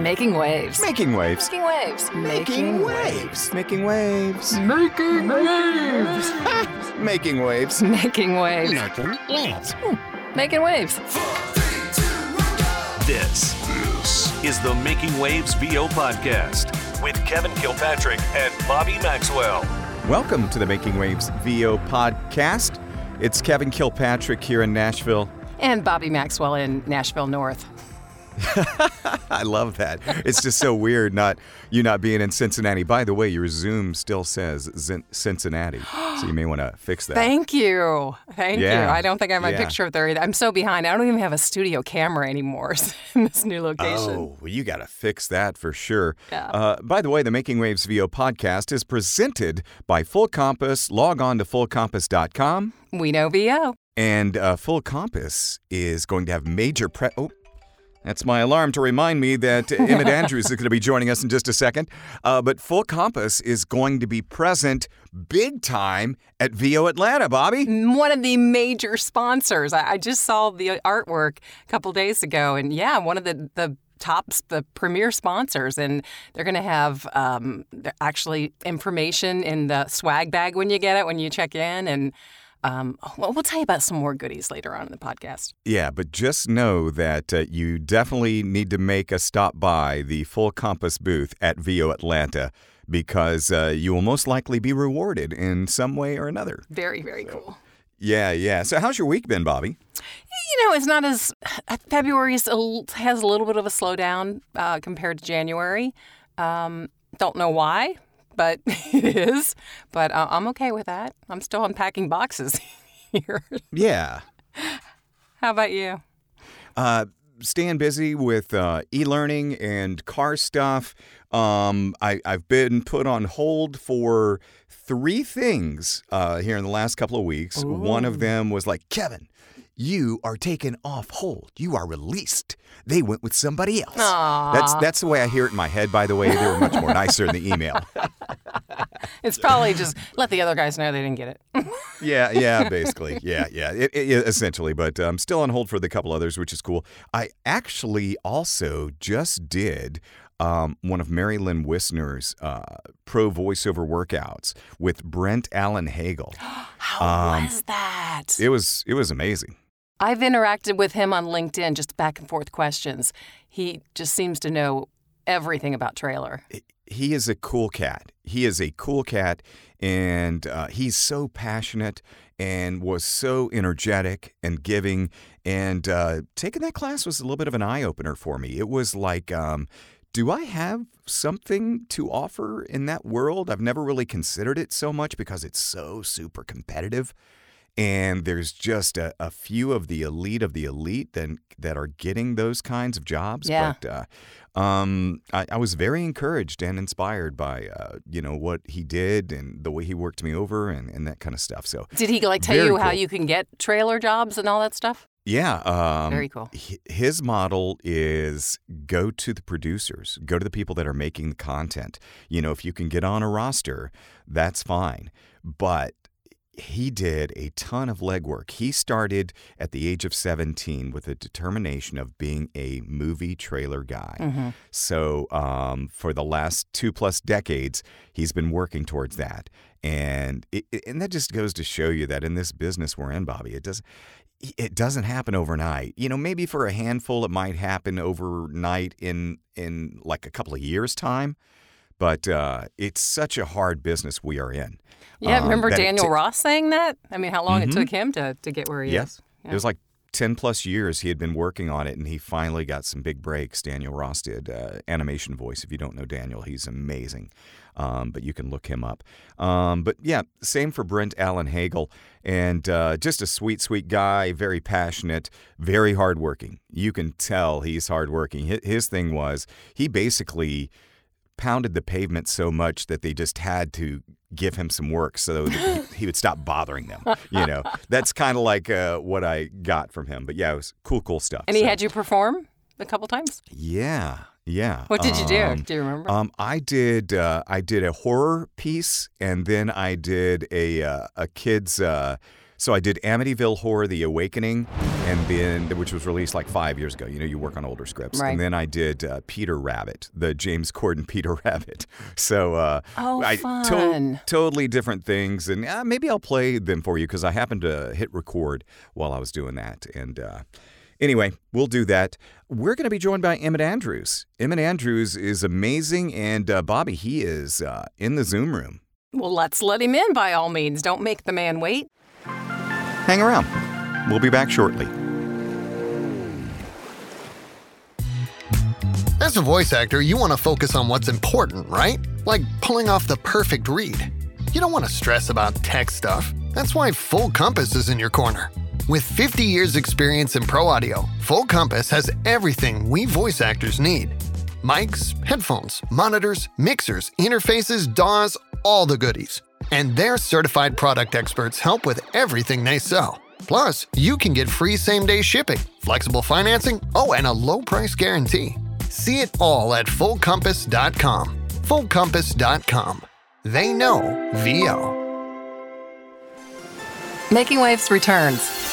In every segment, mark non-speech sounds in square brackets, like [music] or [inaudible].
Making waves. Making waves. Making waves. Making waves. Making waves. Making waves. Making waves. Making waves. Making waves. Making waves. This, this is the Making Waves VO podcast with Kevin Kilpatrick and Bobby Maxwell. Welcome to the Making Waves VO podcast. It's Kevin Kilpatrick here in Nashville. And Bobby Maxwell in Nashville North. [laughs] I love that. It's just so weird not you not being in Cincinnati. By the way, your Zoom still says Zin- Cincinnati, so you may want to fix that. Thank you. Thank Yeah. you. I don't think I have my Yeah. picture up there either. I'm so behind. I don't even have a studio camera anymore [laughs] in this new location. Oh, well, you got to fix that for sure. Yeah. Uh, by the way, the Making Waves VO podcast is presented by Full Compass. Log on to fullcompass.com. We know VO. And uh, Full Compass is going to have major pre. Oh, that's my alarm to remind me that [laughs] Emmet Andrews is going to be joining us in just a second. Uh, but Full Compass is going to be present big time at VO Atlanta, Bobby. One of the major sponsors. I, I just saw the artwork a couple days ago, and yeah, one of the the tops, the premier sponsors, and they're going to have um, actually information in the swag bag when you get it when you check in, and um, well, we'll tell you about some more goodies later on in the podcast. Yeah, but just know that uh, you definitely need to make a stop by the Full Compass booth at VO Atlanta because uh, you will most likely be rewarded in some way or another. Very, very cool. Yeah, yeah. So, how's your week been, Bobby? You know, it's not as February is a l- has a little bit of a slowdown uh, compared to January. Um, don't know why, but [laughs] it is. But uh, I'm okay with that. I'm still unpacking boxes [laughs] here. Yeah. How about you? Uh, staying busy with uh, e-learning and car stuff. Um, I, I've been put on hold for three things uh, here in the last couple of weeks. One of them was like, Kevin, you are taken off hold. You are released. They went with somebody else. That's that's the way I hear it in my head. By the way, they were much more nicer in the email. [laughs] It's probably just let the other guys know they didn't get it. [laughs] Yeah, yeah, basically, yeah, yeah, it, it- essentially. But I'm still on hold for the couple others, which is cool. I actually also just did um, one of Mary Lynn Wisner's uh, pro voiceover workouts with Brent Allen Hagel. [gasps] How was that? It was it was amazing. I've interacted with him on LinkedIn, just back and forth questions. He just seems to know everything about trailer. he is a cool cat. He is a cool cat, and uh, he's so passionate and was so energetic and giving. And uh, taking that class was a little bit of an eye opener for me. It was like, um, do I have something to offer in that world? I've never really considered it so much because it's so super competitive. And there's just a, a few of the elite of the elite that, that are getting those kinds of jobs. Yeah. But uh, um, I, I was very encouraged and inspired by uh, you know what he did and the way he worked me over and, and that kind of stuff. So Did he like tell you how you can get trailer jobs and all that stuff? yeah, um, Very cool. His model is go to the producers, go to the people that are making the content. You know, if you can get on a roster, that's fine. But he did a ton of legwork. He started at the age of 17 with a determination of being a movie trailer guy. So, um, for the last two plus decades, he's been working towards that. And it- and that just goes to show you that in this business we're in, Bobby, it doesn't it doesn't happen overnight. You know, maybe for a handful it might happen overnight in in like a couple of years time, but uh, it's such a hard business we are in. Yeah, Um, remember Daniel ta- Ross saying that? I mean, how long it took him to, to get where he Yeah. is. It was like 10 plus years he had been working on it, and he finally got some big breaks. Daniel Ross did. Uh, animation voice. If you don't know Daniel, he's amazing. Um, but you can look him up. Um, but yeah, same for Brent Allen Hagel. And uh, just a sweet, sweet guy, very passionate, very hardworking. You can tell he's hardworking. His thing was he basically pounded the pavement so much that they just had to give him some work so that he, [laughs] he would stop bothering them. You know, that's kind of like uh, what I got from him. But yeah, it was cool, cool stuff. And he So, had you perform a couple times? yeah, yeah. What did you do? Um, Do you remember? Um, I did. Uh, I did a horror piece, and then I did a uh, a kids uh, So I did Amityville Horror: The Awakening, and then which was released like five years ago. You know, you work on older scripts, Right. and then I did uh, Peter Rabbit, the James Corden Peter [laughs] Rabbit. So uh, Oh, I fun. totally different things, and uh, maybe I'll play them for you because I happened to hit record while I was doing that, and. Uh, Anyway, we'll do that. We're going to be joined by Emmet Andrews. Emmet Andrews is amazing, and uh, Bobby, he is uh, in the Zoom room. Well, let's let him in by all means. Don't make the man wait. Hang around. We'll be back shortly. As a voice actor, you want to focus on what's important, right? Like pulling off the perfect read. You don't want to stress about tech stuff. That's why Full Compass is in your corner. With 50 years' experience in pro audio, Full Compass has everything we voice actors need mics, headphones, monitors, mixers, interfaces, DAWs, all the goodies. And their certified product experts help with everything they sell. Plus, you can get free same day shipping, flexible financing, oh, and a low price guarantee. See it all at fullcompass.com. Fullcompass.com. They know VO. Making Waves returns.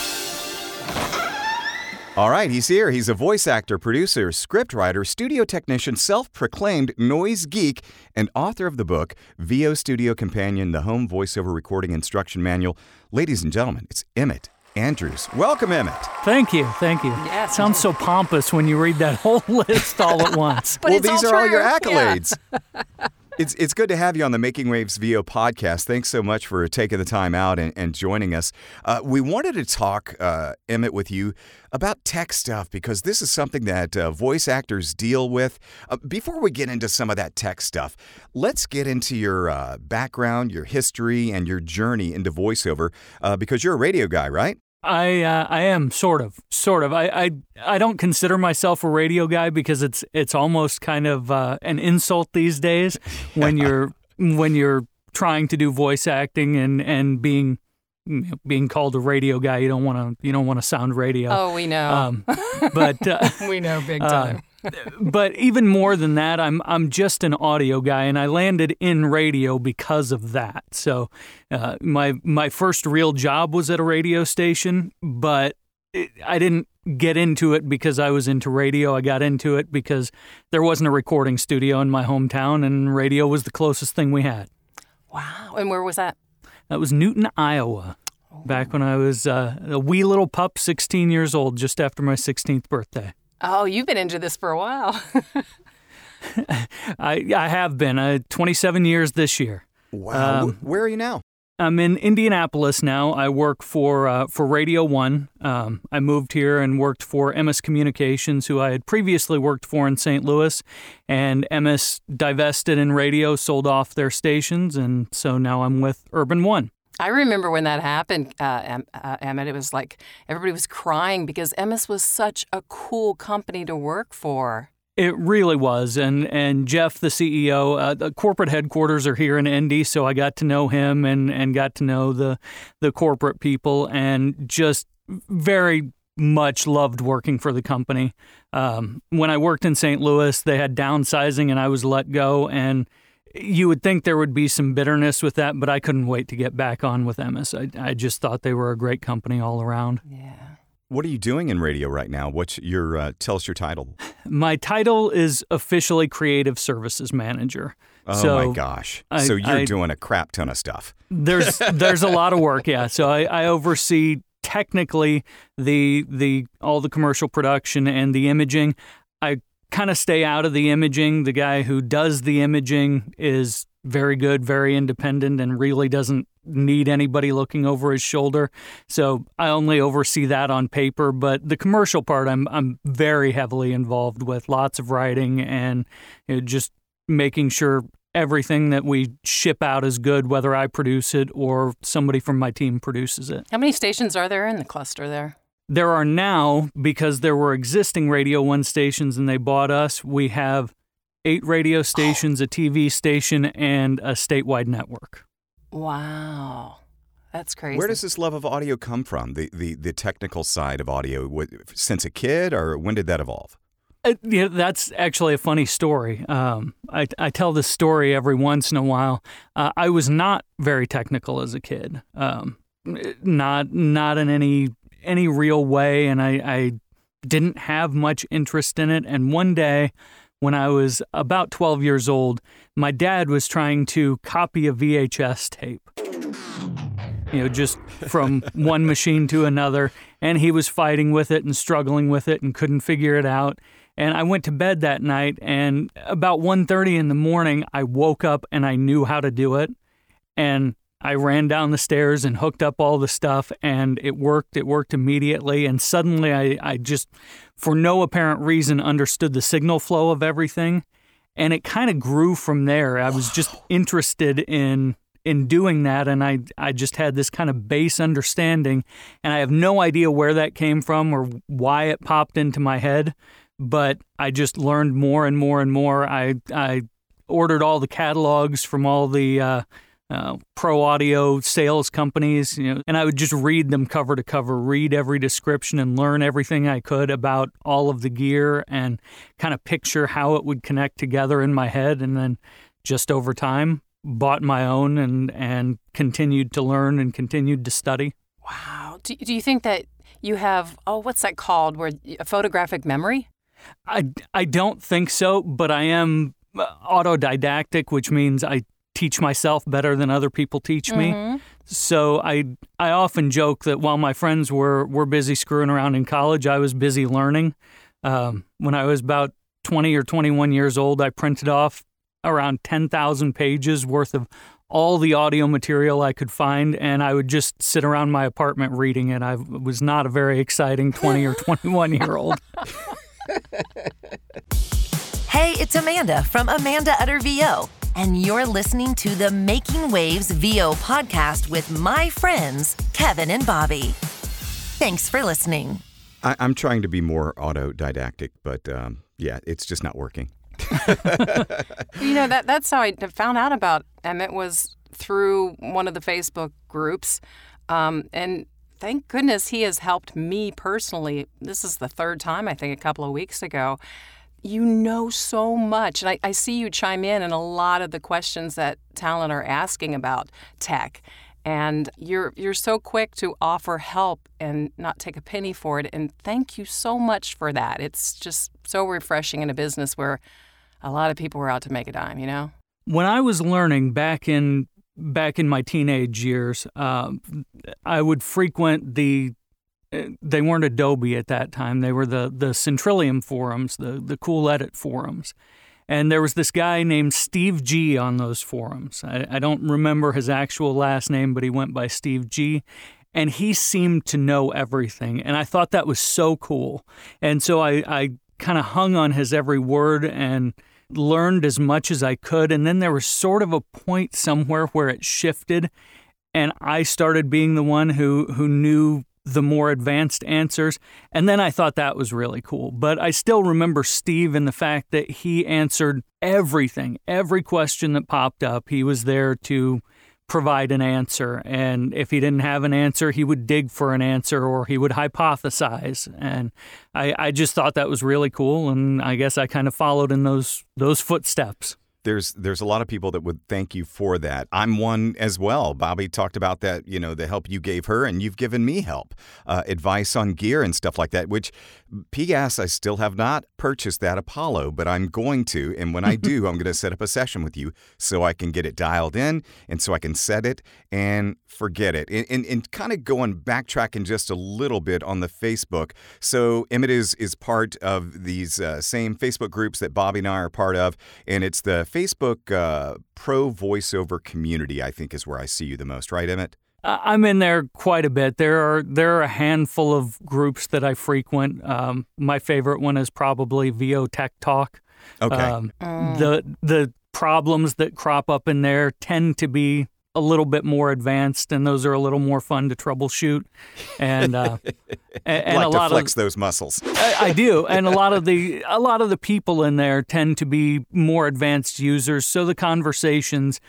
All right, he's here. He's a voice actor, producer, scriptwriter, studio technician, self proclaimed noise geek, and author of the book VO Studio Companion, the Home Voiceover Recording Instruction Manual. Ladies and gentlemen, it's Emmet Andrews. Welcome, Emmet. Thank you, thank you. Yes. Sounds so pompous when you read that whole [laughs] list all at once. But well, it's these all are all your accolades. Yeah. [laughs] It's, it's good to have you on the Making Waves VO podcast. Thanks so much for taking the time out and, and joining us. Uh, we wanted to talk, uh, Emmet, with you about tech stuff because this is something that uh, voice actors deal with. Uh, before we get into some of that tech stuff, let's get into your uh, background, your history, and your journey into voiceover uh, because you're a radio guy, right? I uh, I am sort of sort of. I, I I don't consider myself a radio guy because it's it's almost kind of uh, an insult these days [laughs] when you're when you're trying to do voice acting and and being being called a radio guy. You don't want to you don't want to sound radio. Oh, we know. Um, but uh, [laughs] we know big [laughs] uh, time. But even more than that, I'm I'm just an audio guy, and I landed in radio because of that. So, uh, my my first real job was at a radio station, but it, I didn't get into it because I was into radio. I got into it because there wasn't a recording studio in my hometown, and radio was the closest thing we had. wow. And where was that? That was Newton, Iowa. Back when I was uh, a wee little pup, 16 years old, just after my 16th birthday. Oh, you've been into this for a while. [laughs] I, I have been uh, 27 years this year. Wow. Um, Where are you now? I'm in Indianapolis now. I work for uh, for Radio One. Um, I moved here and worked for Emmis Communications, who I had previously worked for in St. Louis, and Emmis divested in radio, sold off their stations, and so now I'm with Urban One. I remember when that happened, uh, uh, Emmet. It was like everybody was crying because Emmis was such a cool company to work for. It really was, and and Jeff, the CEO, uh, the corporate headquarters are here in Indy, so I got to know him and and got to know the the corporate people, and just very much loved working for the company. Um, when I worked in St. Louis, they had downsizing, and I was let go, and you would think there would be some bitterness with that, but I couldn't wait to get back on with Emmis. I, I just thought they were a great company all around. Yeah. What are you doing in radio right now? What's your uh, tell us your title? [laughs] My title is officially Creative Services Manager. Oh so my gosh! I- so you're I- doing a crap ton of stuff. there's [laughs] there's a lot of work, yeah. So I, I oversee technically the the all the commercial production and the imaging. Kind of stay out of the imaging. The guy who does the imaging is very good, very independent, and really doesn't need anybody looking over his shoulder. So I only oversee that on paper, but the commercial part I'm I'm very heavily involved with. Lots of writing and you know, just making sure everything that we ship out is good, whether I produce it or somebody from my team produces it. How many stations are there in the cluster there? There are now, because there were existing Radio 1 stations and they bought us, we have eight radio stations, a TV station, and a statewide network. Wow. That's crazy. Where does this love of audio come from? The the, the technical side of audio, since a kid, or when did that evolve? Uh, yeah, that's actually a funny story. Um, I, I tell this story every once in a while. Uh, I was not very technical as a kid. Um, not not in any any real way, and I, I didn't have much interest in it. And one day, when I was about 12 years old, my dad was trying to copy a VHS tape. You know, just from [laughs] one machine to another, and he was fighting with it and struggling with it and couldn't figure it out. And I went to bed that night, and about 1:30 in the morning, I woke up and I knew how to do it. And I ran down the stairs and hooked up all the stuff, and it worked. It worked immediately. And suddenly, I, I just, for no apparent reason, understood the signal flow of everything. And it kind of grew from there. I was just interested in in doing that and I I just had this kind of base understanding and I have no idea where that came from or why it popped into my head but I just learned more and more and more I I ordered all the catalogs from all the uh, uh, pro audio sales companies, you know, and I would just read them cover to cover, read every description, and learn everything I could about all of the gear and kind of picture how it would connect together in my head. And then just over time, bought my own and and continued to learn and continued to study. Wow. Do, do you think that you have oh what's that called where a photographic memory? I I don't think so, but I am uh, autodidactic, which means I teach myself better than other people teach me. Mm-hmm. So I I often joke that while my friends were were busy screwing around in college, I was busy learning. Um, when I was about 20 or 21 years old, I printed off around 10,000 pages worth of all the audio material I could find, and I would just sit around my apartment reading it. I was not a very exciting 20 or 21 year old. [laughs] Hey, it's Amanda from Amanda Utter VO, and you're listening to the Making Waves VO podcast with my friends, Kevin and Bobby. Thanks for listening. I, I'm trying to be more autodidactic, but um, yeah, it's just not working. [laughs] You know that that's how I found out about Emmet was through one of the Facebook groups, um, and thank goodness he has helped me personally. This is the third time I think a couple of weeks ago. You know so much, and I, I see you chime in in a lot of the questions that talent are asking about tech. And you're you're so quick to offer help and not take a penny for it. And thank you so much for that. It's just so refreshing in a business where a lot of people were out to make a dime, you know? when I was learning back in back in my teenage years, um, I would frequent the. Uh, They weren't Adobe at that time. They were the the Syntrillium forums, the the Cool Edit forums, and there was this guy named Steve G on those forums. I, I don't remember his actual last name, but he went by Steve G. And he seemed to know everything, and I thought that was so cool. And so I, I kind of hung on his every word and learned as much as I could. And then there was sort of a point somewhere where it shifted, and I started being the one who who knew the more advanced answers. And then I thought that was really cool. But I still remember Steve and the fact that he answered everything, every question that popped up. He was there to provide an answer. And if he didn't have an answer, he would dig for an answer or he would hypothesize. And I, I just thought that was really cool. And I guess I kind of followed in those those footsteps. There's there's a lot of people that would thank you for that. I'm one as well. Bobby talked about that, you know, the help you gave her, and you've given me help, uh, advice on gear and stuff like that. Which, P.S. I still have not purchased that Apollo, but I'm going to, and when I [laughs] do, I'm going to set up a session with you so I can get it dialed in, and so I can set it and forget it. And, and, and kind of going backtracking just a little bit on the Facebook. So Emmet is is part of these uh, same Facebook groups that Bobby and I are part of, and it's the Facebook uh, Pro Voiceover Community. I think is where I see you the most, right, Emmet? I- I'm in there quite a bit. There are there are a handful of groups that I frequent. Um, my favorite one is probably VO Tech Talk. Okay. Um, The the problems that crop up in there tend to be a little bit more advanced, and those are a little more fun to troubleshoot. And uh, [laughs] and, and like a to lot flex of those muscles. I, I do, and a lot of the a lot of the people in there tend to be more advanced users, so the conversations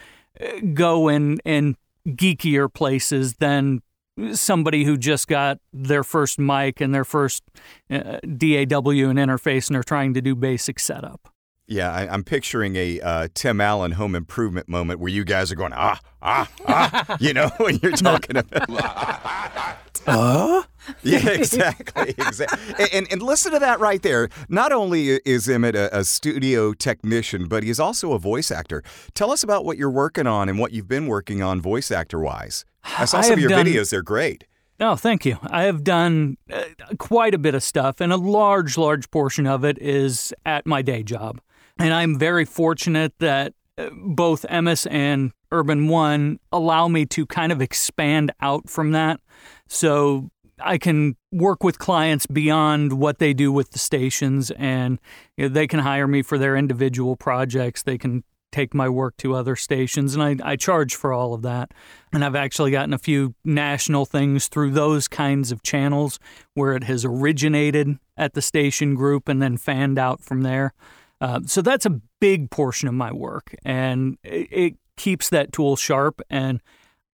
uh, go in in geekier places than somebody who just got their first mic and their first uh, DAW and interface and are trying to do basic setup. Yeah, I, am picturing a uh, Tim Allen home improvement moment where you guys are going ah ah ah, [laughs] you know, when you're talking about. [laughs] uh? [laughs] Yeah, exactly, exactly. And, and listen to that right there. Not only is Emmet a, a studio technician, but he's also a voice actor. Tell us about what you're working on and what you've been working on voice actor wise. I saw I some of your done- videos; they're great. Oh, thank you. I have done uh, quite a bit of stuff, and a large, large portion of it is at my day job. And I'm very fortunate that uh, both Emmis and Urban One allow me to kind of expand out from that. So I can work with clients beyond what they do with the stations, and you know, they can hire me for their individual projects. They can take my work to other stations, and I, I charge for all of that. And I've actually gotten a few national things through those kinds of channels where it has originated at the station group and then fanned out from there. Uh, so that's a big portion of my work, and it, it keeps that tool sharp. And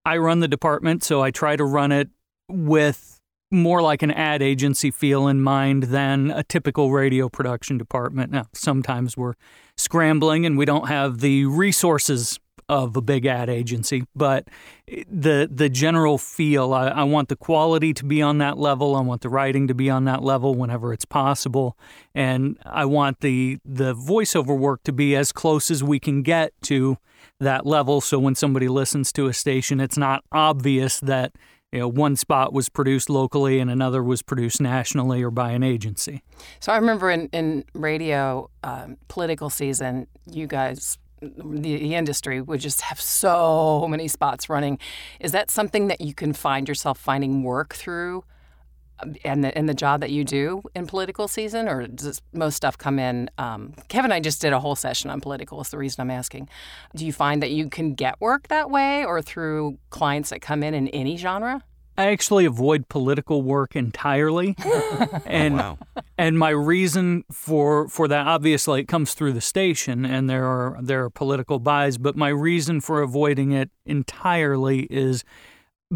I run the department, so I try to run it with more like an ad agency feel in mind than a typical radio production department. Now, sometimes we're scrambling and we don't have the resources of a big ad agency, but the the general feel, I, I, want the quality to be on that level. I want the writing to be on that level whenever it's possible, and I want the the voiceover work to be as close as we can get to that level. So when somebody listens to a station, it's not obvious that you know, one spot was produced locally and another was produced nationally or by an agency. So I remember in, in radio um, political season, you guys, the, the industry would just have so many spots running. Is that something that you can find yourself finding work through? and the, and the job that you do in political season, or does most stuff come in? Um, Kevin I just did a whole session on political. Is the reason I'm asking. Do you find that you can get work that way, or through clients that come in in any genre? I actually avoid political work entirely, [laughs] oh, and Wow. and my reason for for that obviously it comes through the station, and there are there are political buys, but my reason for avoiding it entirely is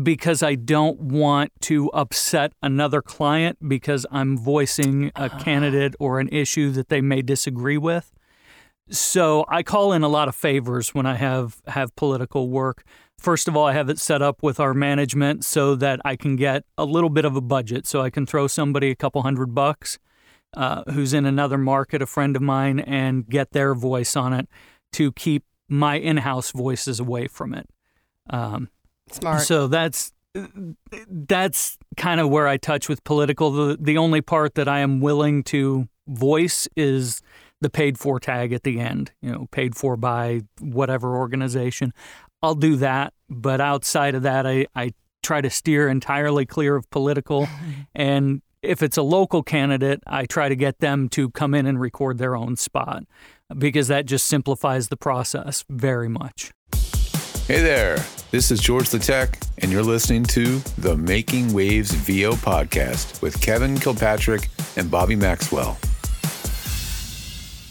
because I don't want to upset another client because I'm voicing a ah. candidate or an issue that they may disagree with. So I call in a lot of favors when I have have political work. First of all, I have it set up with our management so that I can get a little bit of a budget. So I can throw somebody a couple hundred bucks uh, who's in another market, a friend of mine, and get their voice on it to keep my in-house voices away from it. Um, Smart. so that's that's kind of where I touch with political. The the only part that I am willing to voice is the paid for tag at the end. You know, paid for by whatever organization. I'll do that, but outside of that, I I try to steer entirely clear of political. [laughs] and if it's a local candidate, I try to get them to come in and record their own spot because that just simplifies the process very much. Hey there, this is George the Tech, and you're listening to the Making Waves VO podcast with Kevin Kilpatrick and Bobby Maxwell.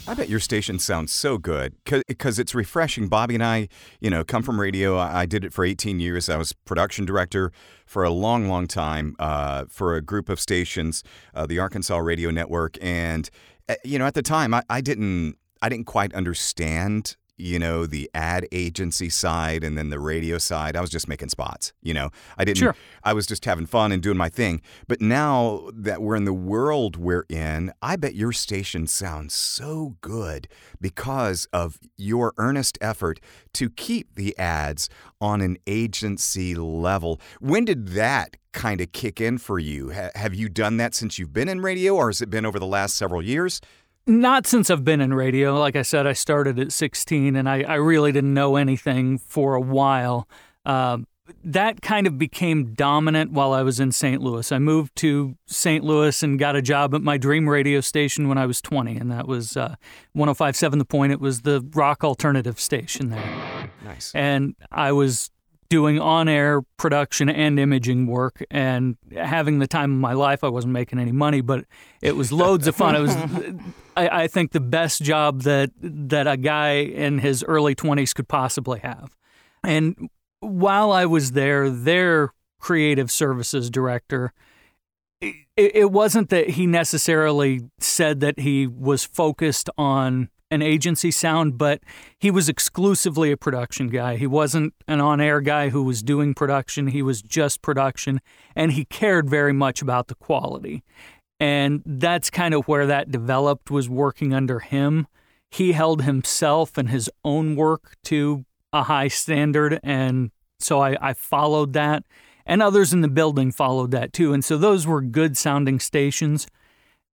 I bet your station sounds so good because it's refreshing. Bobby and I, you know, come from radio. I did it for 18 years. I was production director for a long, long time uh, for a group of stations, uh, the Arkansas Radio Network, and uh, you know, at the time, I, I didn't, I didn't quite understand. You know, the ad agency side and then the radio side. I was just making spots. You know, I didn't. Sure. I was just having fun and doing my thing. But now that we're in the world we're in, I bet your station sounds so good because of your earnest effort to keep the ads on an agency level. When did that kind of kick in for you? Ha- have you done that since you've been in radio, or has it been over the last several years? Not since I've been in radio. Like I said, I started at 16 and I, I really didn't know anything for a while. Uh, that kind of became dominant while I was in St. Louis. I moved to St. Louis and got a job at my dream radio station when I was 20, and that was uh, 1057 The Point. It was the rock alternative station there. Nice. And I was doing on air production and imaging work and having the time of my life. I wasn't making any money, but it was loads of fun. It was, [laughs] I, I think, the best job that, that a guy in his early 20s could possibly have. And while I was there, their creative services director, it, it wasn't that he necessarily said that he was focused on an agency sound, but he was exclusively a production guy. He wasn't an on air guy who was doing production, he was just production, and he cared very much about the quality. And that's kind of where that developed was working under him. He held himself and his own work to a high standard. And so I, I followed that. And others in the building followed that too. And so those were good sounding stations.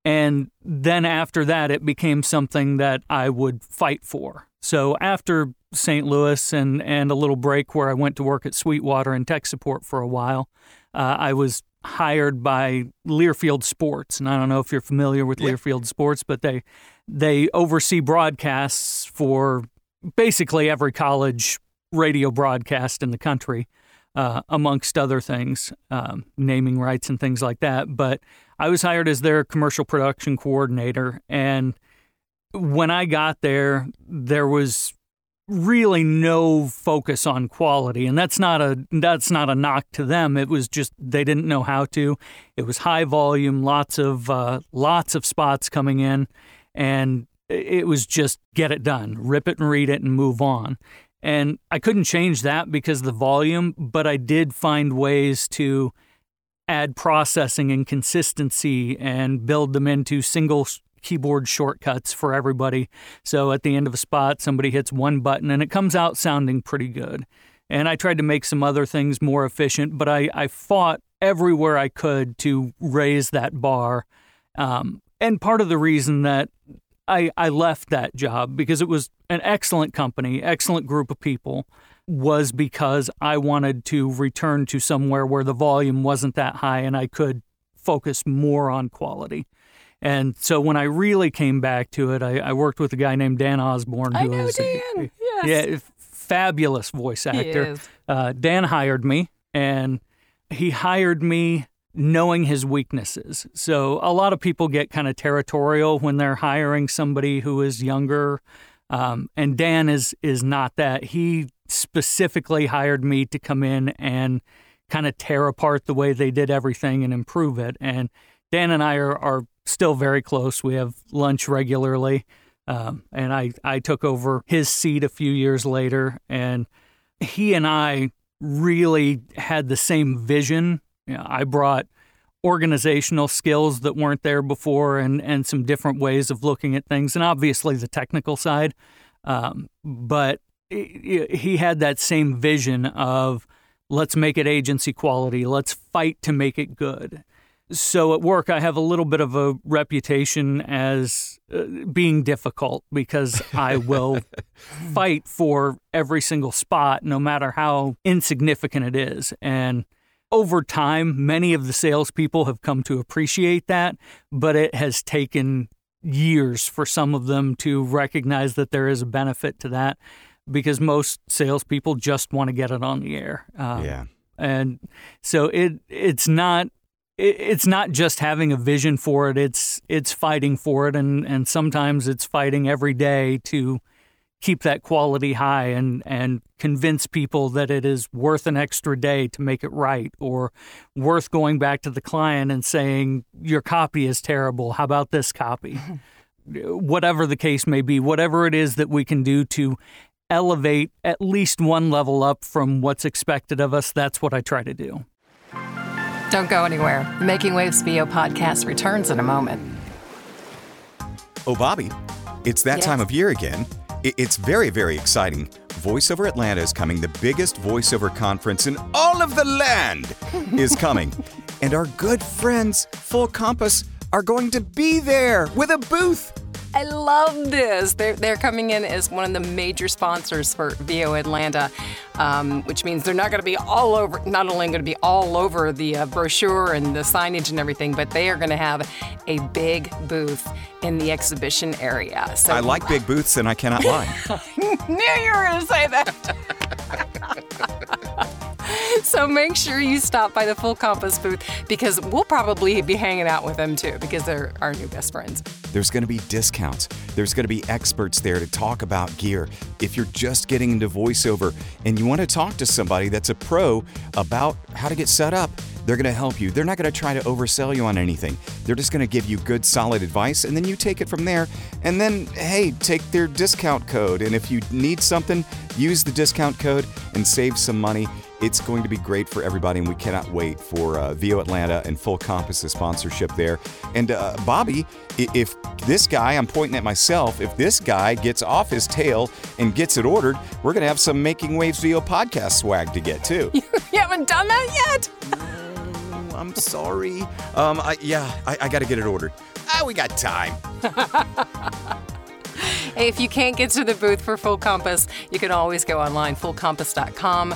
And then after that, it became something that I would fight for. So after St. Louis and, and a little break where I went to work at Sweetwater and tech support for a while, uh, I was hired by Learfield Sports, and I don't know if you're familiar with yeah. Learfield Sports, but they they oversee broadcasts for basically every college radio broadcast in the country, uh, amongst other things, um, naming rights and things like that. But I was hired as their commercial production coordinator, and when I got there, there was really no focus on quality and that's not a that's not a knock to them. It was just they didn't know how to. It was high volume lots of uh, lots of spots coming in and it was just get it done rip it and read it and move on. And I couldn't change that because of the volume but I did find ways to add processing and consistency and build them into single keyboard shortcuts for everybody. So at the end of a spot, somebody hits one button and it comes out sounding pretty good. And I tried to make some other things more efficient, but I, I fought everywhere I could to raise that bar. Um, and part of the reason that I, I left that job because it was an excellent company, excellent group of people, was because I wanted to return to somewhere where the volume wasn't that high and I could focus more on quality. And so when I really came back to it, I, I worked with a guy named Dan Osborne, who I know is Dan. A, yes. yeah, fabulous voice actor. Uh, Dan hired me, and he hired me knowing his weaknesses. So a lot of people get kind of territorial when they're hiring somebody who is younger, um, and Dan is is not that. He specifically hired me to come in and kind of tear apart the way they did everything and improve it. And Dan and I are, are still very close. We have lunch regularly. Um, and I, I took over his seat a few years later, and he and I really had the same vision. You know, I brought organizational skills that weren't there before and, and some different ways of looking at things, and obviously the technical side. Um, but he had that same vision of let's make it agency quality, let's fight to make it good. So at work, I have a little bit of a reputation as uh, being difficult because I will [laughs] fight for every single spot, no matter how insignificant it is. And over time, many of the salespeople have come to appreciate that, but it has taken years for some of them to recognize that there is a benefit to that because most salespeople just want to get it on the air. Um, yeah. And so it it's not it's not just having a vision for it it's it's fighting for it and and sometimes it's fighting every day to keep that quality high and and convince people that it is worth an extra day to make it right or worth going back to the client and saying your copy is terrible how about this copy [laughs] whatever the case may be whatever it is that we can do to elevate at least one level up from what's expected of us that's what I try to do don't go anywhere. The Making Waves VO podcast returns in a moment. Oh, Bobby, it's that yes. time of year again. It's very, very exciting. VoiceOver Atlanta is coming. The biggest voiceover conference in all of the land [laughs] is coming. and our good friends, Full Compass, are going to be there with a booth. I love this. They're, they're coming in as one of the major sponsors for VO Atlanta, um, which means they're not going to be all over, not only going to be all over the uh, brochure and the signage and everything, but they are going to have a big booth in the exhibition area. So I like big booths, and I cannot [laughs] lie. I knew you were going to say that. [laughs] so make sure you stop by the Full Compass booth because we'll probably be hanging out with them too because they're our new best friends. There's going to be discounts. There's going to be experts there to talk about gear. If you're just getting into voiceover and you want to talk to somebody that's a pro about how to get set up, they're going to help you. They're not going to try to oversell you on anything. They're just going to give you good, solid advice, and then you take it from there. And then, hey, take their discount code. And if you need something, use the discount code and save some money. It's going to be great for everybody, and we cannot wait for uh, VO Atlanta and Full Compass's sponsorship there. And uh, Bobby, if this guy, I'm pointing at myself, if this guy gets off his tail and gets it ordered, we're going to have some Making Waves VO podcast swag to get too. [laughs] you haven't done that yet? I'm sorry. Um, I, yeah, I, I got to get it ordered. Ah, we got time. [laughs] hey, if you can't get to the booth for Full Compass, you can always go online, fullcompass.com.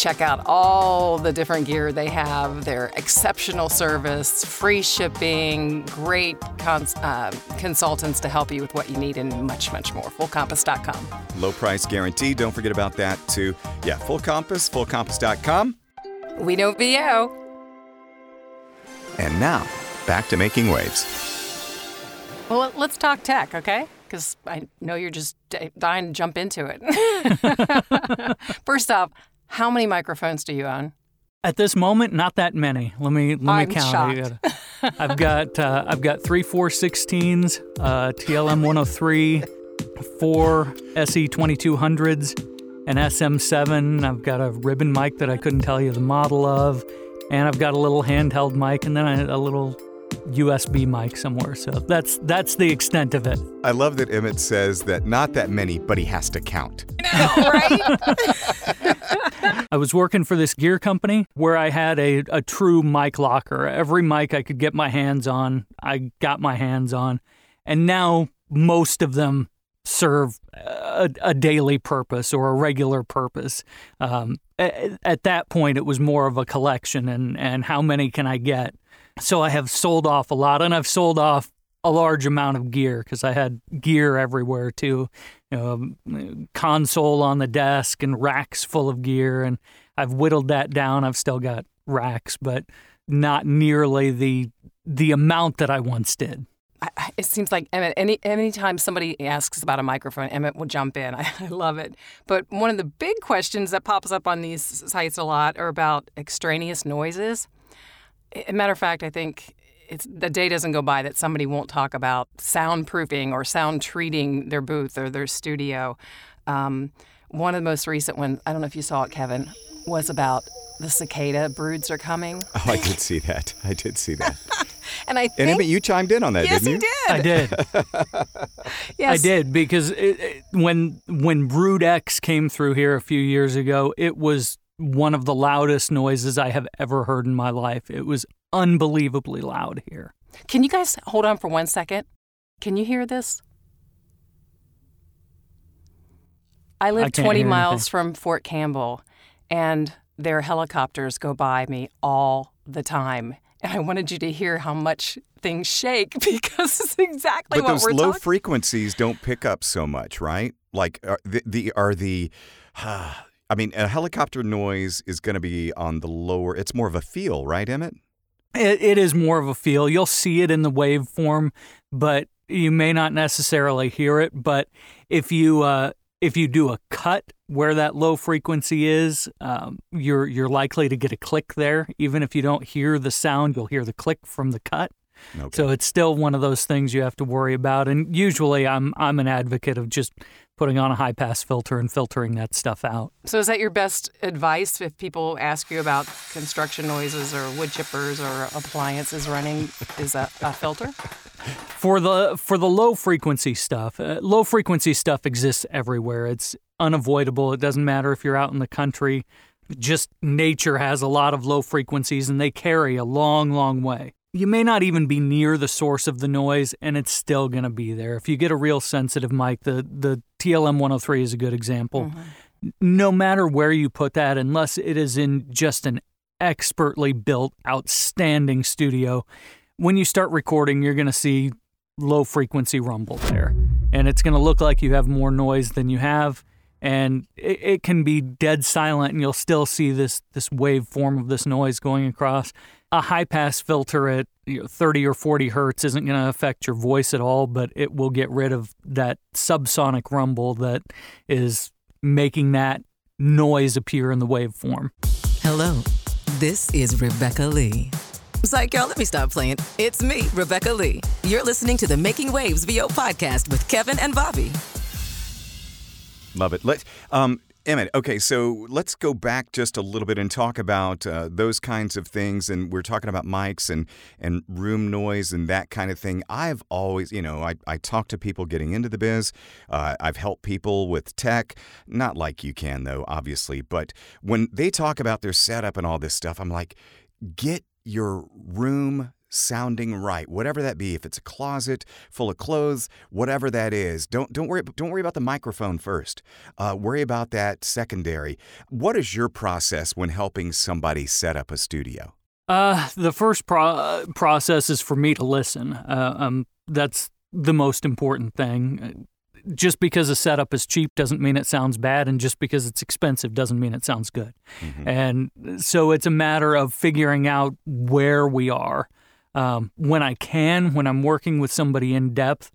Check out all the different gear they have, their exceptional service, free shipping, great cons- uh, consultants to help you with what you need, and much, much more. Fullcompass.com. Low price guarantee. Don't forget about that, too. Yeah, Full Compass, fullcompass.com. We know VO. And now, back to making waves. Well, let's talk tech, okay? Because I know you're just dying to jump into it. [laughs] First off, how many microphones do you own? At this moment, not that many. Let me let me I'm count. Shocked. I've got uh, I've got three 416s, uh, TLM 103, four SE 2200s, an SM7. I've got a ribbon mic that I couldn't tell you the model of and I've got a little handheld mic and then a, a little USB mic somewhere. So that's that's the extent of it. I love that Emmet says that not that many, but he has to count. know, right? [laughs] I was working for this gear company where I had a, a true mic locker. Every mic I could get my hands on, I got my hands on. And now most of them serve a, a, daily purpose or a regular purpose. Um, at, at, that point, it was more of a collection and, and how many can I get? So I have sold off a lot and I've sold off a large amount of gear because I had gear everywhere too. You know, um, console on the desk and racks full of gear. And I've whittled that down. I've still got racks, but not nearly the the amount that I once did. It seems like Emmet, any anytime somebody asks about a microphone, Emmet will jump in. [laughs] I, I, love it. But one of the big questions that pops up on these sites a lot are about extraneous noises. A matter of fact, I think it's the day doesn't go by that somebody won't talk about soundproofing or sound treating their booth or their studio. Um, one of the most recent ones, I don't know if you saw it, Kevin, was about the cicada broods are coming. Oh, I did see that. I did see that. [laughs] and I think, and Emmet, you chimed in on that, yes, didn't you? Yes, he did. I did. [laughs] yes, I did because it, it, when when Brood X came through here a few years ago, it was one of the loudest noises I have ever heard in my life. It was unbelievably loud here. Can you guys hold on for one second? Can you hear this? I live I 20 miles from Fort Campbell, and their helicopters go by me all the time. And I wanted you to hear how much things shake [laughs] because it's exactly but what we're talking. But those low frequencies don't pick up so much, right? Like are the, the are the [sighs] ah, I mean, a helicopter noise is going to be on the lower. It's more of a feel, right, Emmet? It, it is more of a feel. You'll see it in the waveform, but you may not necessarily hear it. But if you uh, if you do a cut where that low frequency is, um, you're you're likely to get a click there. Even if you don't hear the sound, you'll hear the click from the cut. Okay. So it's still one of those things you have to worry about. And usually, I'm I'm an advocate of just putting on a high pass filter and filtering that stuff out. So, is that your best advice if people ask you about construction noises or wood chippers or appliances running? Is a, a filter? For the for the low frequency stuff, uh, low frequency stuff exists everywhere. It's unavoidable. It doesn't matter if you're out in the country. Just nature has a lot of low frequencies, and they carry a long, long way. You may not even be near the source of the noise, and it's still going to be there. If you get a real sensitive mic, the the TLM 103 is a good example. Mm-hmm. No matter where you put that, unless it is in just an expertly built, outstanding studio, when you start recording, you're going to see low frequency rumble there. And it's going to look like you have more noise than you have. and it, it can be dead silent, and you'll still see this this waveform of this noise going across. A high pass filter at you know, 30 or 40 hertz isn't going to affect your voice at all, but it will get rid of that subsonic rumble that is making that noise appear in the waveform. Hello, this is Rebecca Lee. Psych, y'all, let me stop playing. It's me, Rebecca Lee. You're listening to the Making Waves VO podcast with Kevin and Bobby. Love it. Let um, Emmet. Okay, so let's go back just a little bit and talk about uh, those kinds of things. And we're talking about mics and and room noise and that kind of thing. I've always, you know, I I talk to people getting into the biz. Uh, I've helped people with tech, not like you can though, obviously. But when they talk about their setup and all this stuff, I'm like, get your room sounding right, whatever that be. If it's a closet full of clothes, whatever that is, don't don't worry don't worry about the microphone first. Uh, worry about that secondary. What is your process when helping somebody set up a studio? Uh, the first pro- process is for me to listen. Uh, um, that's the most important thing. Just because a setup is cheap doesn't mean it sounds bad, and just because it's expensive doesn't mean it sounds good. Mm-hmm. And so it's a matter of figuring out where we are. Um, when I can, when I'm working with somebody in depth,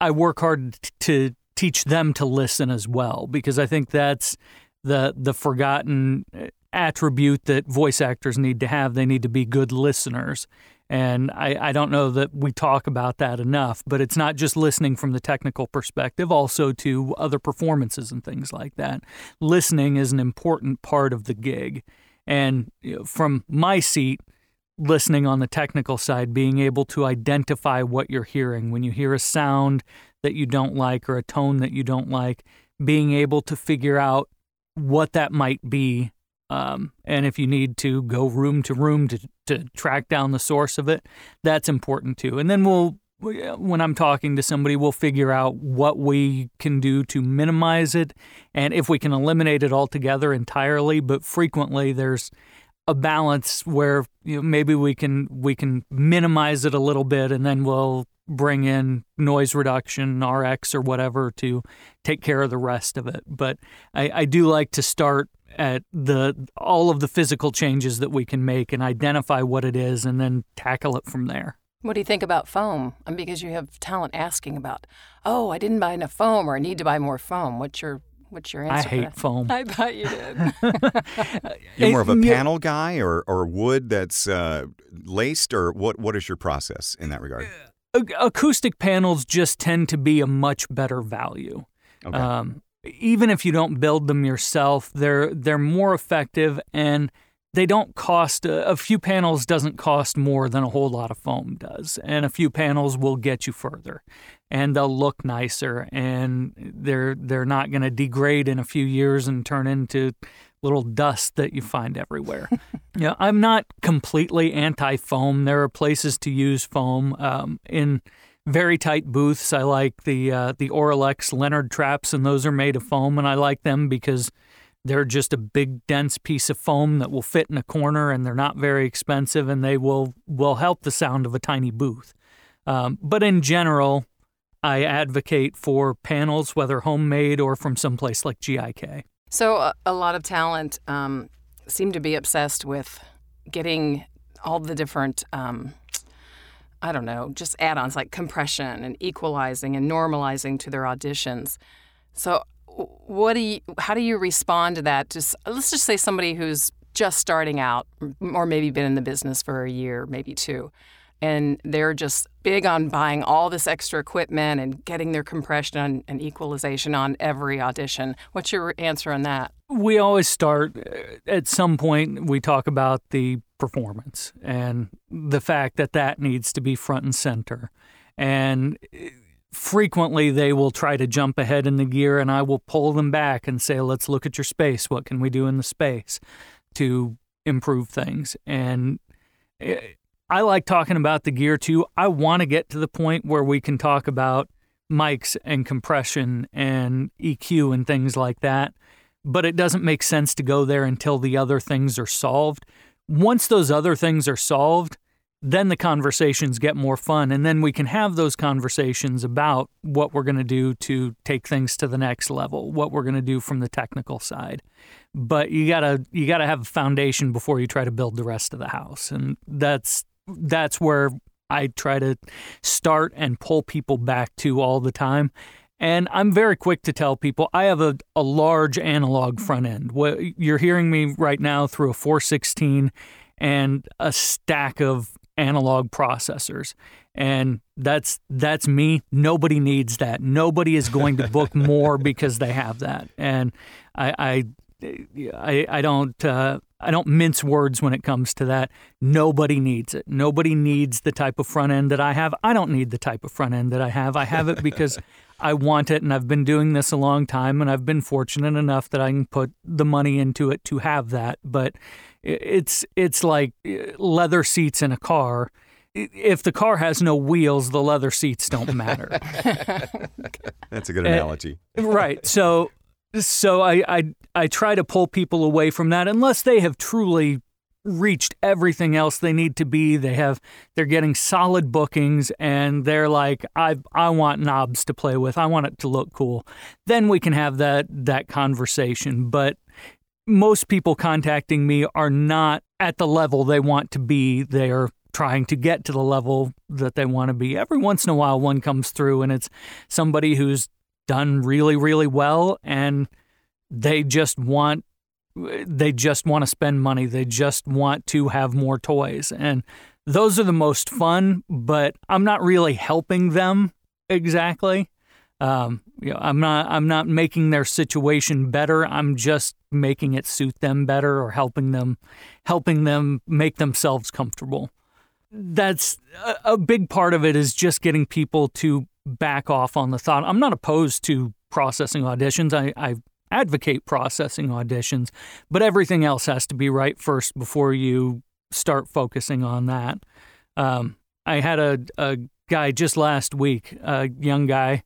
I work hard t- to teach them to listen as well because I think that's the the forgotten uh, attribute that voice actors need to have. They need to be good listeners. And I, I don't know that we talk about that enough, but it's not just listening from the technical perspective, also to other performances and things like that. Listening is an important part of the gig. And from my seat, listening on the technical side, being able to identify what you're hearing. When you hear a sound that you don't like or a tone that you don't like, being able to figure out what that might be. Um, and if you need to go room to room to, to track down the source of it, that's important too. And then we'll, when I'm talking to somebody, we'll figure out what we can do to minimize it and if we can eliminate it altogether entirely. But frequently, there's a balance where you know, maybe we can we can minimize it a little bit, and then we'll bring in noise reduction, RX or whatever to take care of the rest of it. But I, I do like to start at the all of the physical changes that we can make and identify what it is, and then tackle it from there. What do you think about foam? Because you have talent asking about, oh, I didn't buy enough foam or I need to buy more foam. What's your What's your answer? for hate that? foam. [laughs] I thought you did. [laughs] You're more of a panel guy or, or wood that's uh, laced, or what? What is your process in that regard? Acoustic panels just tend to be a much better value. Okay. Um, even if you don't build them yourself, they're they're more effective and they don't cost a, a few panels doesn't cost more than a whole lot of foam does, and a few panels will get you further, and they'll look nicer, and they're they're not going to degrade in a few years and turn into little dust that you find everywhere. [laughs] yeah, I'm not completely anti-foam. There are places to use foam um, in very tight booths. I like the uh, the Auralex LENRD traps, and those are made of foam, and I like them because they're just a big, dense piece of foam that will fit in a corner, and they're not very expensive, and they will will help the sound of a tiny booth. Um, but in general, I advocate for panels, whether homemade or from someplace like GIK. so a, lot of talent um, seem to be obsessed with getting all the different. Um, I don't know, just add-ons like compression and equalizing and normalizing to their auditions. So, what do you? How do you respond to that? Just let's just say somebody who's just starting out, or maybe been in the business for a year, maybe two, and they're just big on buying all this extra equipment and getting their compression and, equalization on every audition. What's your answer on that? we always start uh, at some point we talk about the performance and the fact that that needs to be front and center and uh, frequently they will try to jump ahead in the gear and I will pull them back and say let's look at your space what can we do in the space to improve things and uh, I like talking about the gear too I want to get to the point where we can talk about mics and compression and EQ and things like that but it doesn't make sense to go there until the other things are solved. Once those other things are solved, then the conversations get more fun and then we can have those conversations about what we're going to do to take things to the next level what we're going to do from the technical side but you got to you got to have a foundation before you try to build the rest of the house and that's that's where I try to start and pull people back to all the time and I'm very quick to tell people I have a, a large analog front end. What you're hearing me right now through a 416 and a stack of analog processors. And that's that's me. Nobody needs that. Nobody is going to book [laughs] more because they have that. And I I I, I don't uh, I don't mince words when it comes to that. Nobody needs it. Nobody needs the type of front end that I have. I don't need the type of front end that I have. I have it because [laughs] I want it and I've been doing this a long time and I've been fortunate enough that I can put the money into it to have that. But it's it's like uh, leather seats in a car. If the car has no wheels, the leather seats don't matter. [laughs] That's a good analogy. right. So so I, I I try to pull people away from that unless they have truly reached everything else they need to be. They have they're getting solid bookings and they're like I I want knobs to play with. I want it to look cool. Then we can have that that conversation, but most people contacting me are not at the level they want to be. They're trying to get to the level that they want to be. Every once in a while one comes through and it's somebody who's done really really well and they just want they just want to spend money. They just want to have more toys. And those are the most fun, but I'm not really helping them exactly. Um, you know, I'm not I'm not making their situation better. I'm just making it suit them better or helping them helping them make themselves comfortable. That's a, a big part of it is just getting people to back off on the thought. I'm not opposed to processing auditions. I, I advocate processing auditions, but everything else has to be right first before you start focusing on that. Um, I had a, a guy just last week, a young guy,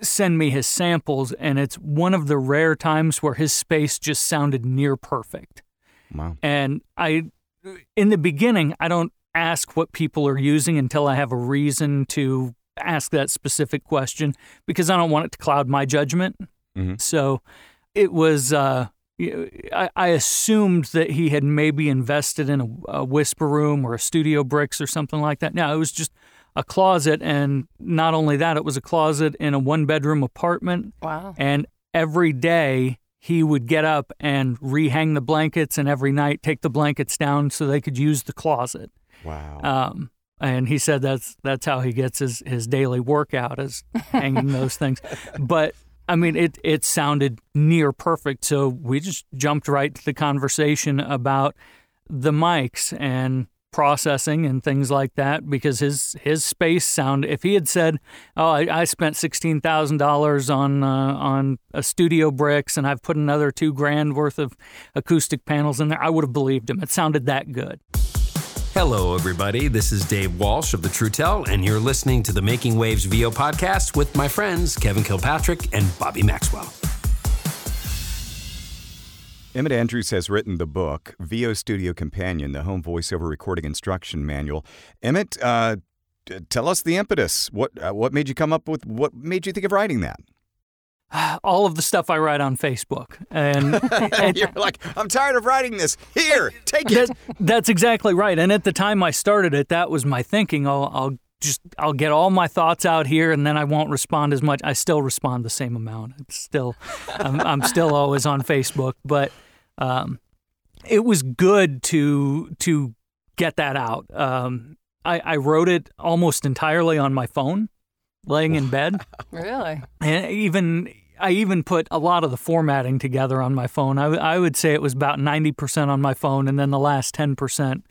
send me his samples, and it's one of the rare times where his space just sounded near perfect. Wow. And I, in the beginning, I don't ask what people are using until I have a reason to ask that specific question because I don't want it to cloud my judgment. Mm-hmm. So it was. Uh, I, I assumed that he had maybe invested in a, a WhisperRoom or a StudioBricks or something like that. No, it was just a closet, and not only that, it was a closet in a one bedroom apartment. Wow. And every day he would get up and rehang the blankets, and every night take the blankets down so they could use the closet. Wow. Um, and he said that's that's how he gets his, his daily workout is [laughs] hanging those things. But I mean, it it sounded near perfect. So we just jumped right to the conversation about the mics and processing and things like that because his his space sound. If he had said, "Oh, I, I spent sixteen thousand dollars on uh, on a StudioBricks and I've put another two grand worth of acoustic panels in there," I would have believed him. It sounded that good. Hello, everybody. This is Dave Walsh of the Trutel, and you're listening to the Making Waves VO podcast with my friends Kevin Kilpatrick and Bobby Maxwell. Emmet Andrews has written the book VO Studio Companion, the home voiceover recording instruction manual. Emmet, uh, tell us the impetus. What uh, what made you come up with? What made you think of writing that? [sighs] All of the stuff I write on Facebook, and, [laughs] and you're like, I'm tired of writing this. Here, take it. That, that's exactly right. And at the time I started it, that was my thinking. I'll, I'll just I'll get all my thoughts out here, and then I won't respond as much. I still respond the same amount. It's still, I'm, I'm still always on Facebook, but um, it was good to to get that out. Um, I, I wrote it almost entirely on my phone, laying in bed. [laughs] Really? And even I even put a lot of the formatting together on my phone. I, I would say it was about 90% on my phone, and then the last 10%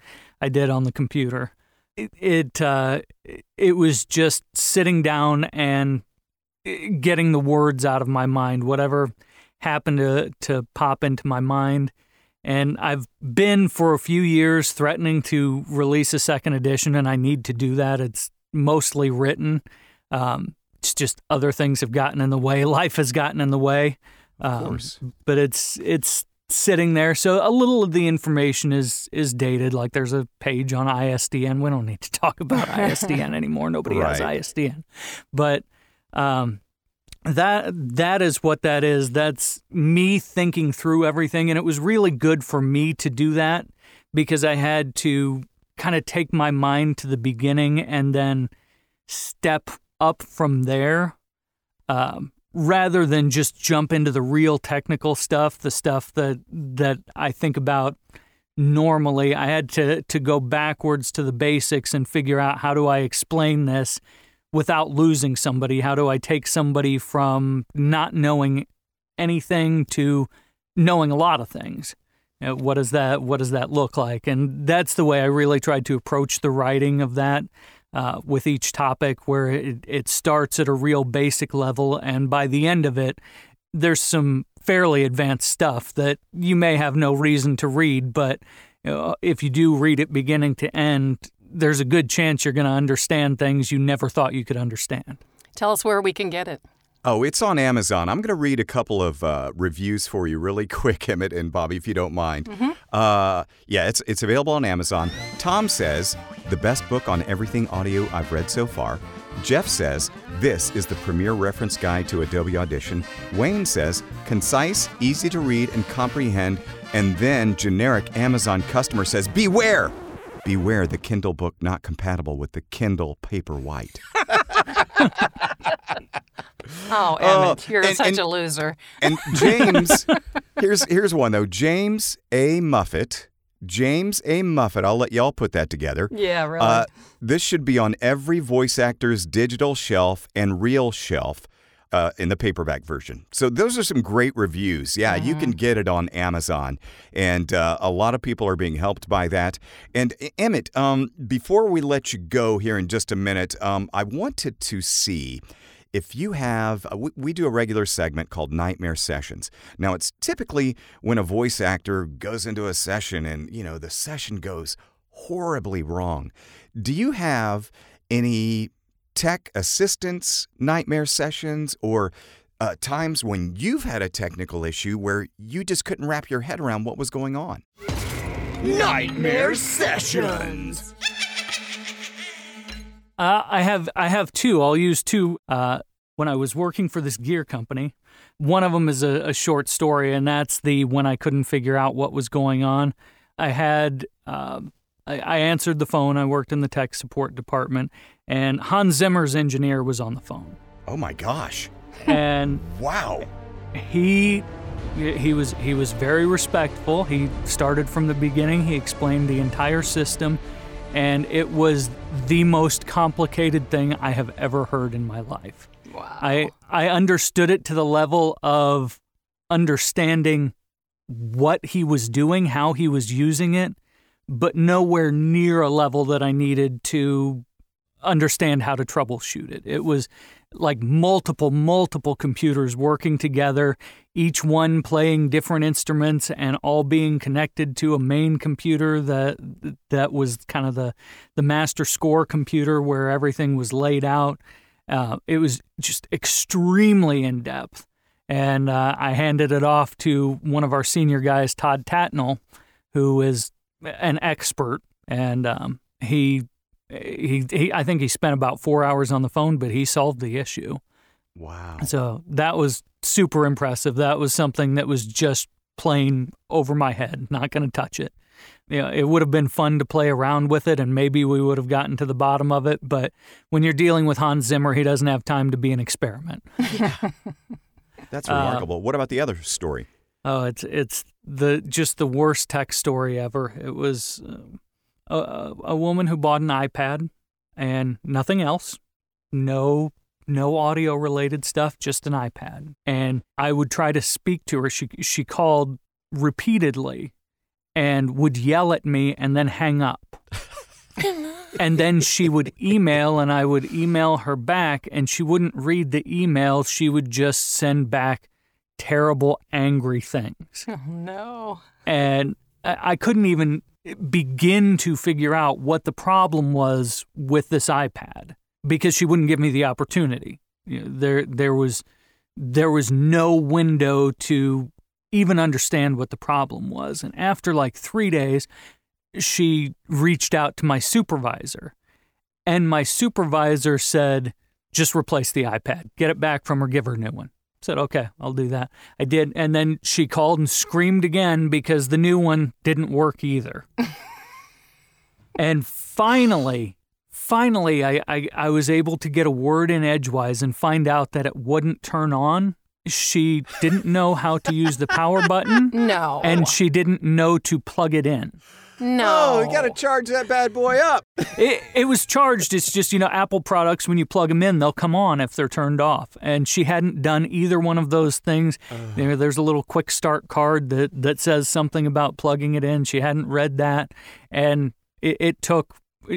I did on the computer. It it, uh, it was just sitting down and getting the words out of my mind, whatever happened to, to pop into my mind. And I've been for a few years threatening to release a second edition, and I need to do that. It's mostly written. Um, it's just other things have gotten in the way. [laughs] Life has gotten in the way. Of Um, course. but it's it's sitting there. So a little of the information is is dated. Like there's a page on ISDN. We don't need to talk about [laughs] ISDN anymore. Nobody has ISDN. But um, that that is what that is. That's me thinking through everything, and it was really good for me to do that because I had to kind of take my mind to the beginning and then step up from there um, rather than just jump into the real technical stuff, the stuff that that I think about normally. I had to to go backwards to the basics and figure out how do I explain this without losing somebody. How do I take somebody from not knowing anything to knowing a lot of things? What does that what does that look like? And that's the way I really tried to approach the writing of that uh, with each topic, where it, it starts at a real basic level, and by the end of it, there's some fairly advanced stuff that you may have no reason to read, but you know, if you do read it beginning to end, there's a good chance you're going to understand things you never thought you could understand. Tell us where we can get it. Oh, it's on Amazon. I'm going to read a couple of uh, reviews for you really [laughs] quick, Emmet and Bobby, if you don't mind. Uh, yeah, it's, it's available on Amazon. Tom says, the best book on everything audio I've read so far. Jeff says, this is the premier reference guide to Adobe Audition. Wayne says, concise, easy to read and comprehend. And then generic Amazon customer says, beware! Beware the Kindle book not compatible with the Kindle Paperwhite. Oh, [laughs] Oh, Emmet, oh, you're and- such and- a loser. And James, [laughs] here's here's one though. James A. Muffet. James A. Muffet. I'll let y'all put that together. Yeah, really. Uh, this should be on every voice actor's digital shelf and real shelf uh, in the paperback version. So those are some great reviews. Yeah, you can get it on Amazon, and uh, a lot of people are being helped by that. And Emmet, um, before we let you go here in just a minute, um, I wanted to see if you have we, we do a regular segment called nightmare sessions. Now it's typically when a voice actor goes into a session and you know the session goes horribly wrong. Do you have any tech assistance nightmare sessions or uh, times when you've had a technical issue where you just couldn't wrap your head around what was going on? Nightmare Sessions. Uh, I have I have two. I'll use two. Uh, when I was working for this gear company, one of them is a, a short story, and that's the when I couldn't figure out what was going on. I had um I, I answered the phone. I worked in the tech support department, and Hans Zimmer's engineer was on the phone, oh my gosh and [laughs] wow he he was he was very respectful. He started from the beginning. He explained the entire system, and it was the most complicated thing I have ever heard in my life. wow. I I understood it to the level of understanding what he was doing, how he was using it, but nowhere near a level that I needed to understand how to troubleshoot it. It was like multiple, multiple computers working together, each one playing different instruments and all being connected to a main computer that that was kind of the the master score computer where everything was laid out. Uh, it was just extremely in depth. And uh, I handed it off to one of our senior guys, Todd Tatnell, who is an expert. And um, he, he, he, I think he spent about four hours on the phone, but he solved the issue. wow So that was super impressive. That was something that was just plain over my head, not going to touch it. You know, it would have been fun to play around with it and maybe we would have gotten to the bottom of it. But when you're dealing with Hans Zimmer, he doesn't have time to be an experiment. [laughs] that's uh, remarkable what about the other story Oh, it's it's the just the worst tech story ever. It was um, a, a a woman who bought an iPad and nothing else, no no audio related stuff, just an iPad. And I would try to speak to her. She she called repeatedly and would yell at me and then hang up. [laughs] and then she would email and I would email her back and she wouldn't read the email. She would just send back terrible, angry things. oh, no. And I I couldn't even begin to figure out what the problem was with this iPad because she wouldn't give me the opportunity. You know, there, there was, there was no window to even understand what the problem was. And after like three days, she reached out to my supervisor. And my supervisor said, just replace the iPad, get it back from her, give her a new one. Said, okay, I'll do that. I did. And then she called and screamed again because the new one didn't work either. [laughs] and finally, finally, I, I, I was able to get a word in edgewise and find out that it wouldn't turn on. She didn't know how to use the power button. [laughs] No. And she didn't know to plug it in. No. Oh, you got to charge that bad boy up. [laughs] it, it was charged. It's just, you know, Apple products, when you plug them in, they'll come on if they're turned off. And she hadn't done either one of those things. You know, there's a little quick start card that, that says something about plugging it in. She hadn't read that. And it, it took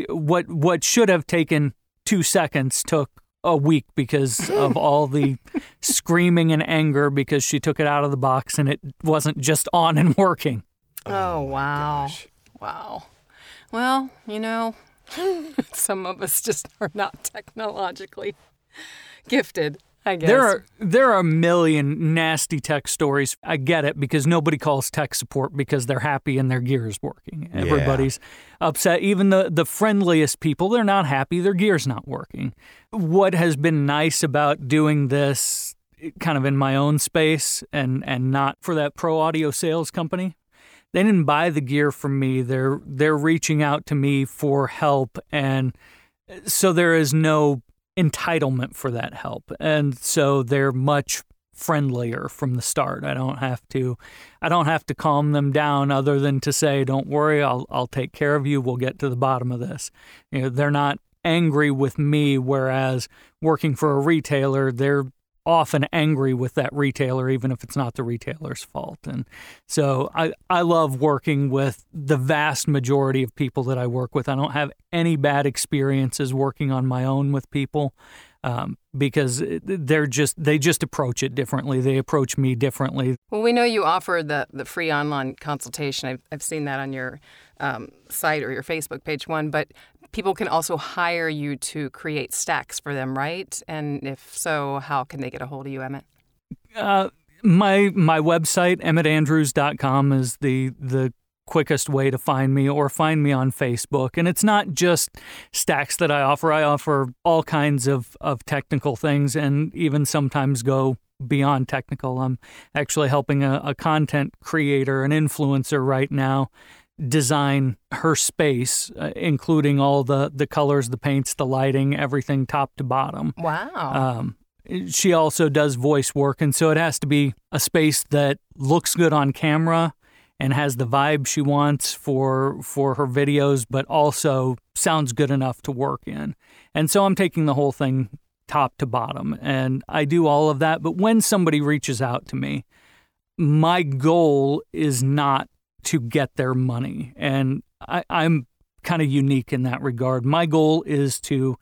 what what should have taken two seconds took a week because [laughs] of all the screaming and anger because she took it out of the box and it wasn't just on and working. Oh, oh wow. Wow. Well, you know, [laughs] some of us just are not technologically gifted. I guess. There are there are a million nasty tech stories. I get it because nobody calls tech support because they're happy and their gear is working. Yeah. Everybody's upset. Even the the friendliest people, they're not happy. Their gear's not working. What has been nice about doing this kind of in my own space and and not for that pro audio sales company they didn't buy the gear from me. They're they're reaching out to me for help and so there is no entitlement for that help. And so they're much friendlier from the start. I don't have to i don't have to calm them down other than to say don't worry i'll i'll take care of you. We'll get to the bottom of this. You know they're not angry with me whereas working for a retailer they're often angry with that retailer, even if it's not the retailer's fault. And so I, I love working with the vast majority of people that I work with. I don't have any bad experiences working on my own with people um, because they're just they just approach it differently. They approach me differently. Well, we know you offer the the free online consultation. I've I've seen that on your um, site or your Facebook page one, but people can also hire you to create stacks for them, right? And if so, how can they get a hold of you, Emmet? Uh, my my website emmettandrews.com is the the quickest way to find me or find me on Facebook. And it's not just stacks that I offer. I offer all kinds of, of technical things and even sometimes go beyond technical. I'm actually helping a, a content creator, an influencer right now design her space, uh, including all the, the colors, the paints, the lighting, everything top to bottom. Wow. Um, she also does voice work, and so it has to be a space that looks good on camera and has the vibe she wants for for her videos, but also sounds good enough to work in. And so I'm taking the whole thing top to bottom, and I do all of that. But when somebody reaches out to me, my goal is not to get their money. And I, I'm kind of unique in that regard. My goal is to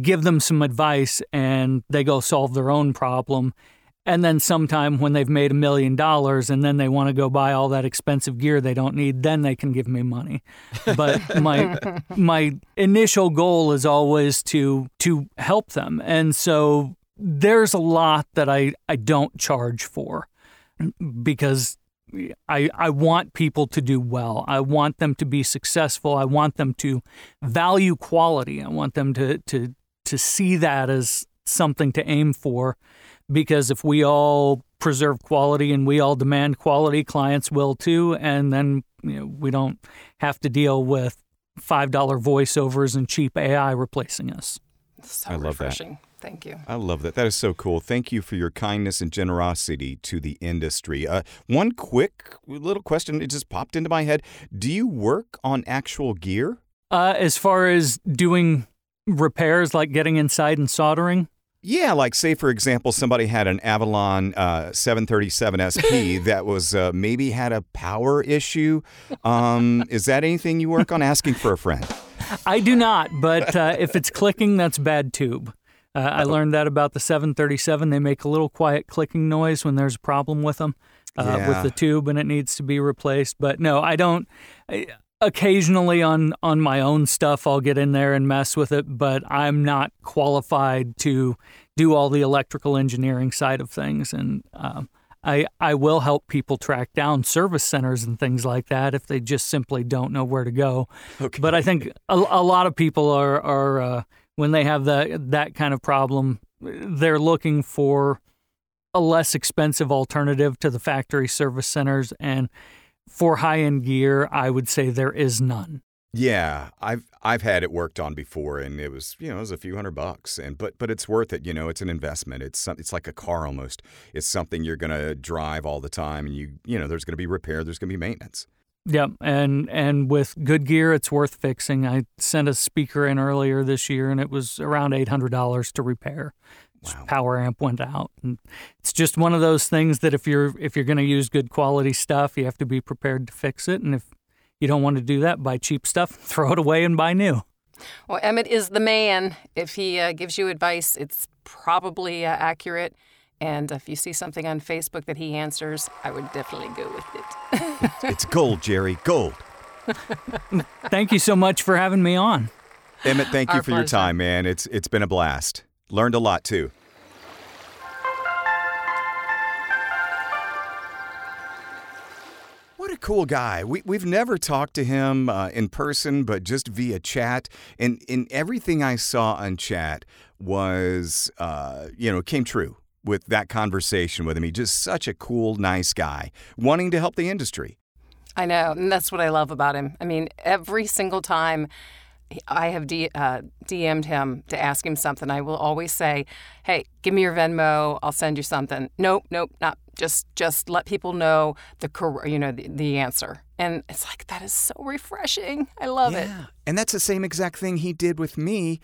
give them some advice and they go solve their own problem. And then sometime when they've made a million dollars and then they want to go buy all that expensive gear they don't need, then they can give me money. But my [laughs] my initial goal is always to to help them. And so there's a lot that I, I don't charge for because I, I want people to do well. I want them to be successful. I want them to value quality. I want them to, to, to see that as something to aim for because if we all preserve quality and we all demand quality, clients will too. And then you know, we don't have to deal with $5 voiceovers and cheap AI replacing us. So I love that. Thank you. I love that. That is so cool. Thank you for your kindness and generosity to the industry. Uh, one quick little question it just popped into my head. Do you work on actual gear? Uh, as far as doing repairs, like getting inside and soldering, Yeah, like say for example, somebody had an Avalon uh, 737 SP [laughs] that was uh, maybe had a power issue. Um, is that anything you work on? Asking for a friend. I do not, but uh, if it's clicking, that's bad tube. Uh, I learned that about the 737. They make a little quiet clicking noise when there's a problem with them, uh, Yeah. with the tube, and it needs to be replaced. But no, I don't. I, occasionally on on my own stuff, I'll get in there and mess with it, but I'm not qualified to do all the electrical engineering side of things. And um, I, I will help people track down service centers and things like that if they just simply don't know where to go. Okay. But I think a, a lot of people are, are uh, when they have that, that kind of problem, they're looking for a less expensive alternative to the factory service centers. And for high end gear, I would say there is none. Yeah, I've I've had it worked on before, and it was you know it was a few hundred bucks, and but but it's worth it. You know, it's an investment. It's some, it's like a car almost. It's something you're gonna drive all the time, and you you know there's gonna be repair, there's gonna be maintenance. Yep, and and with good gear, it's worth fixing. I sent a speaker in earlier this year, and it was around eight hundred dollars to repair. Wow. Power amp went out, and it's just one of those things that if you're if you're going to use good quality stuff, you have to be prepared to fix it, and if you don't want to do that, buy cheap stuff, [laughs] throw it away, and buy new. Well, Emmet is the man. If he uh, gives you advice, it's probably uh, accurate. And if you see something on Facebook that he answers, I would definitely go with it. [laughs] It's gold, Jerry, gold. Thank you so much for having me on. Emmet, thank you Our for your time, man. It's it's been a blast. Learned a lot too. What a cool guy. We, we've never talked to him uh, in person, but just via chat. And, and everything I saw on chat was, uh, you know, came true with that conversation with him. He's just such a cool, nice guy, wanting to help the industry. I know, and that's what I love about him. I mean, every single time I have D, uh, DM'd him to ask him something, I will always say, "Hey, give me your Venmo. I'll send you something." Nope, nope, not just just let people know the you know the, the answer. And it's like that is so refreshing. I love it. And that's the same exact thing he did with me.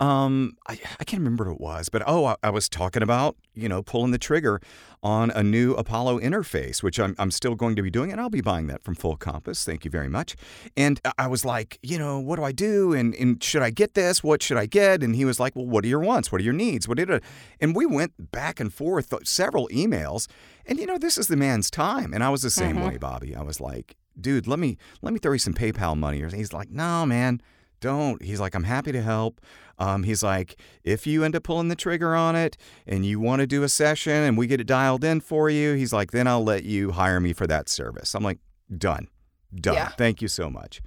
Um, I, I can't remember what it was, but oh, I, I was talking about, you know, pulling the trigger on a new Apollo interface, which I'm, I'm still going to be doing, and I'll be buying that from Full Compass. Thank you very much. And I- was like, you know, what do I do? And, and should I get this? What should I get? And he was like, well, what are your wants? What are your needs? What did it? And we went back and forth uh, several emails. And you know, this is the man's time. And I was the same way, Bobby. I was like, dude, let me let me throw you some PayPal money. Or he's like, no, man, don't. He's like, I'm happy to help. Um, he's like, if you end up pulling the trigger on it and you want to do a session and we get it dialed in for you, he's like, then I'll let you hire me for that service. I'm like, done, done. Yeah. Thank you so much.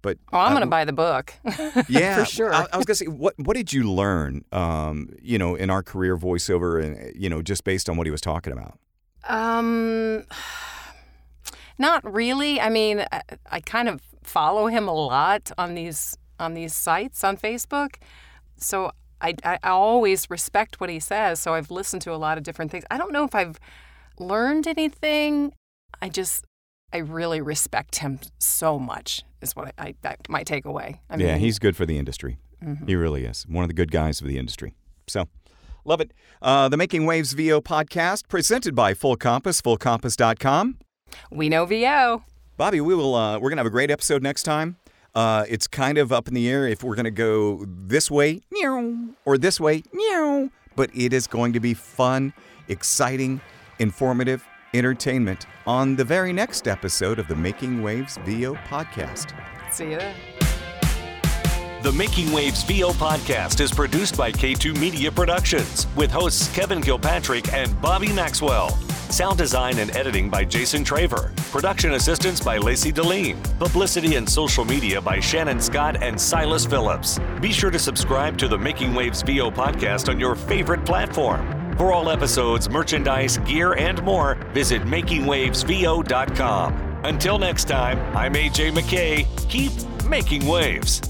But Oh, I'm going to buy the book. [laughs] yeah, for sure. I, I was gonna say, what what did you learn? Um, you know, in our career voiceover, and you know, just based on what he was talking about. Um, [sighs] not really. I mean, I, I kind of follow him a lot on these on these sites on Facebook, so I, I I always respect what he says. So I've listened to a lot of different things. I don't know if I've learned anything. I just I really respect him so much. Is what I, I that my takeaway. I yeah, mean, he's good for the industry. Mhm. He really is one of the good guys of the industry. So. Love it. Uh, the Making Waves VO podcast presented by Full Compass, fullcompass.com. we know VO. Bobby, we will. Uh, we're gonna have a great episode next time. Uh, it's kind of up in the air if we're gonna go this way, or this way. But it is going to be fun, exciting, informative entertainment on the very next episode of the Making Waves VO podcast. See you. The Making Waves VO podcast is produced by K2 Media Productions with hosts Kevin Kilpatrick and Bobby Maxwell. Sound design and editing by Jason Traver. Production assistance by Lacey Deline. Publicity and social media by Shannon Scott and Silas Phillips. Be sure to subscribe to the Making Waves VO podcast on your favorite platform. For all episodes, merchandise, gear, and more, visit makingwavesvo.com. Until next time, I'm AJ McKay. Keep making waves.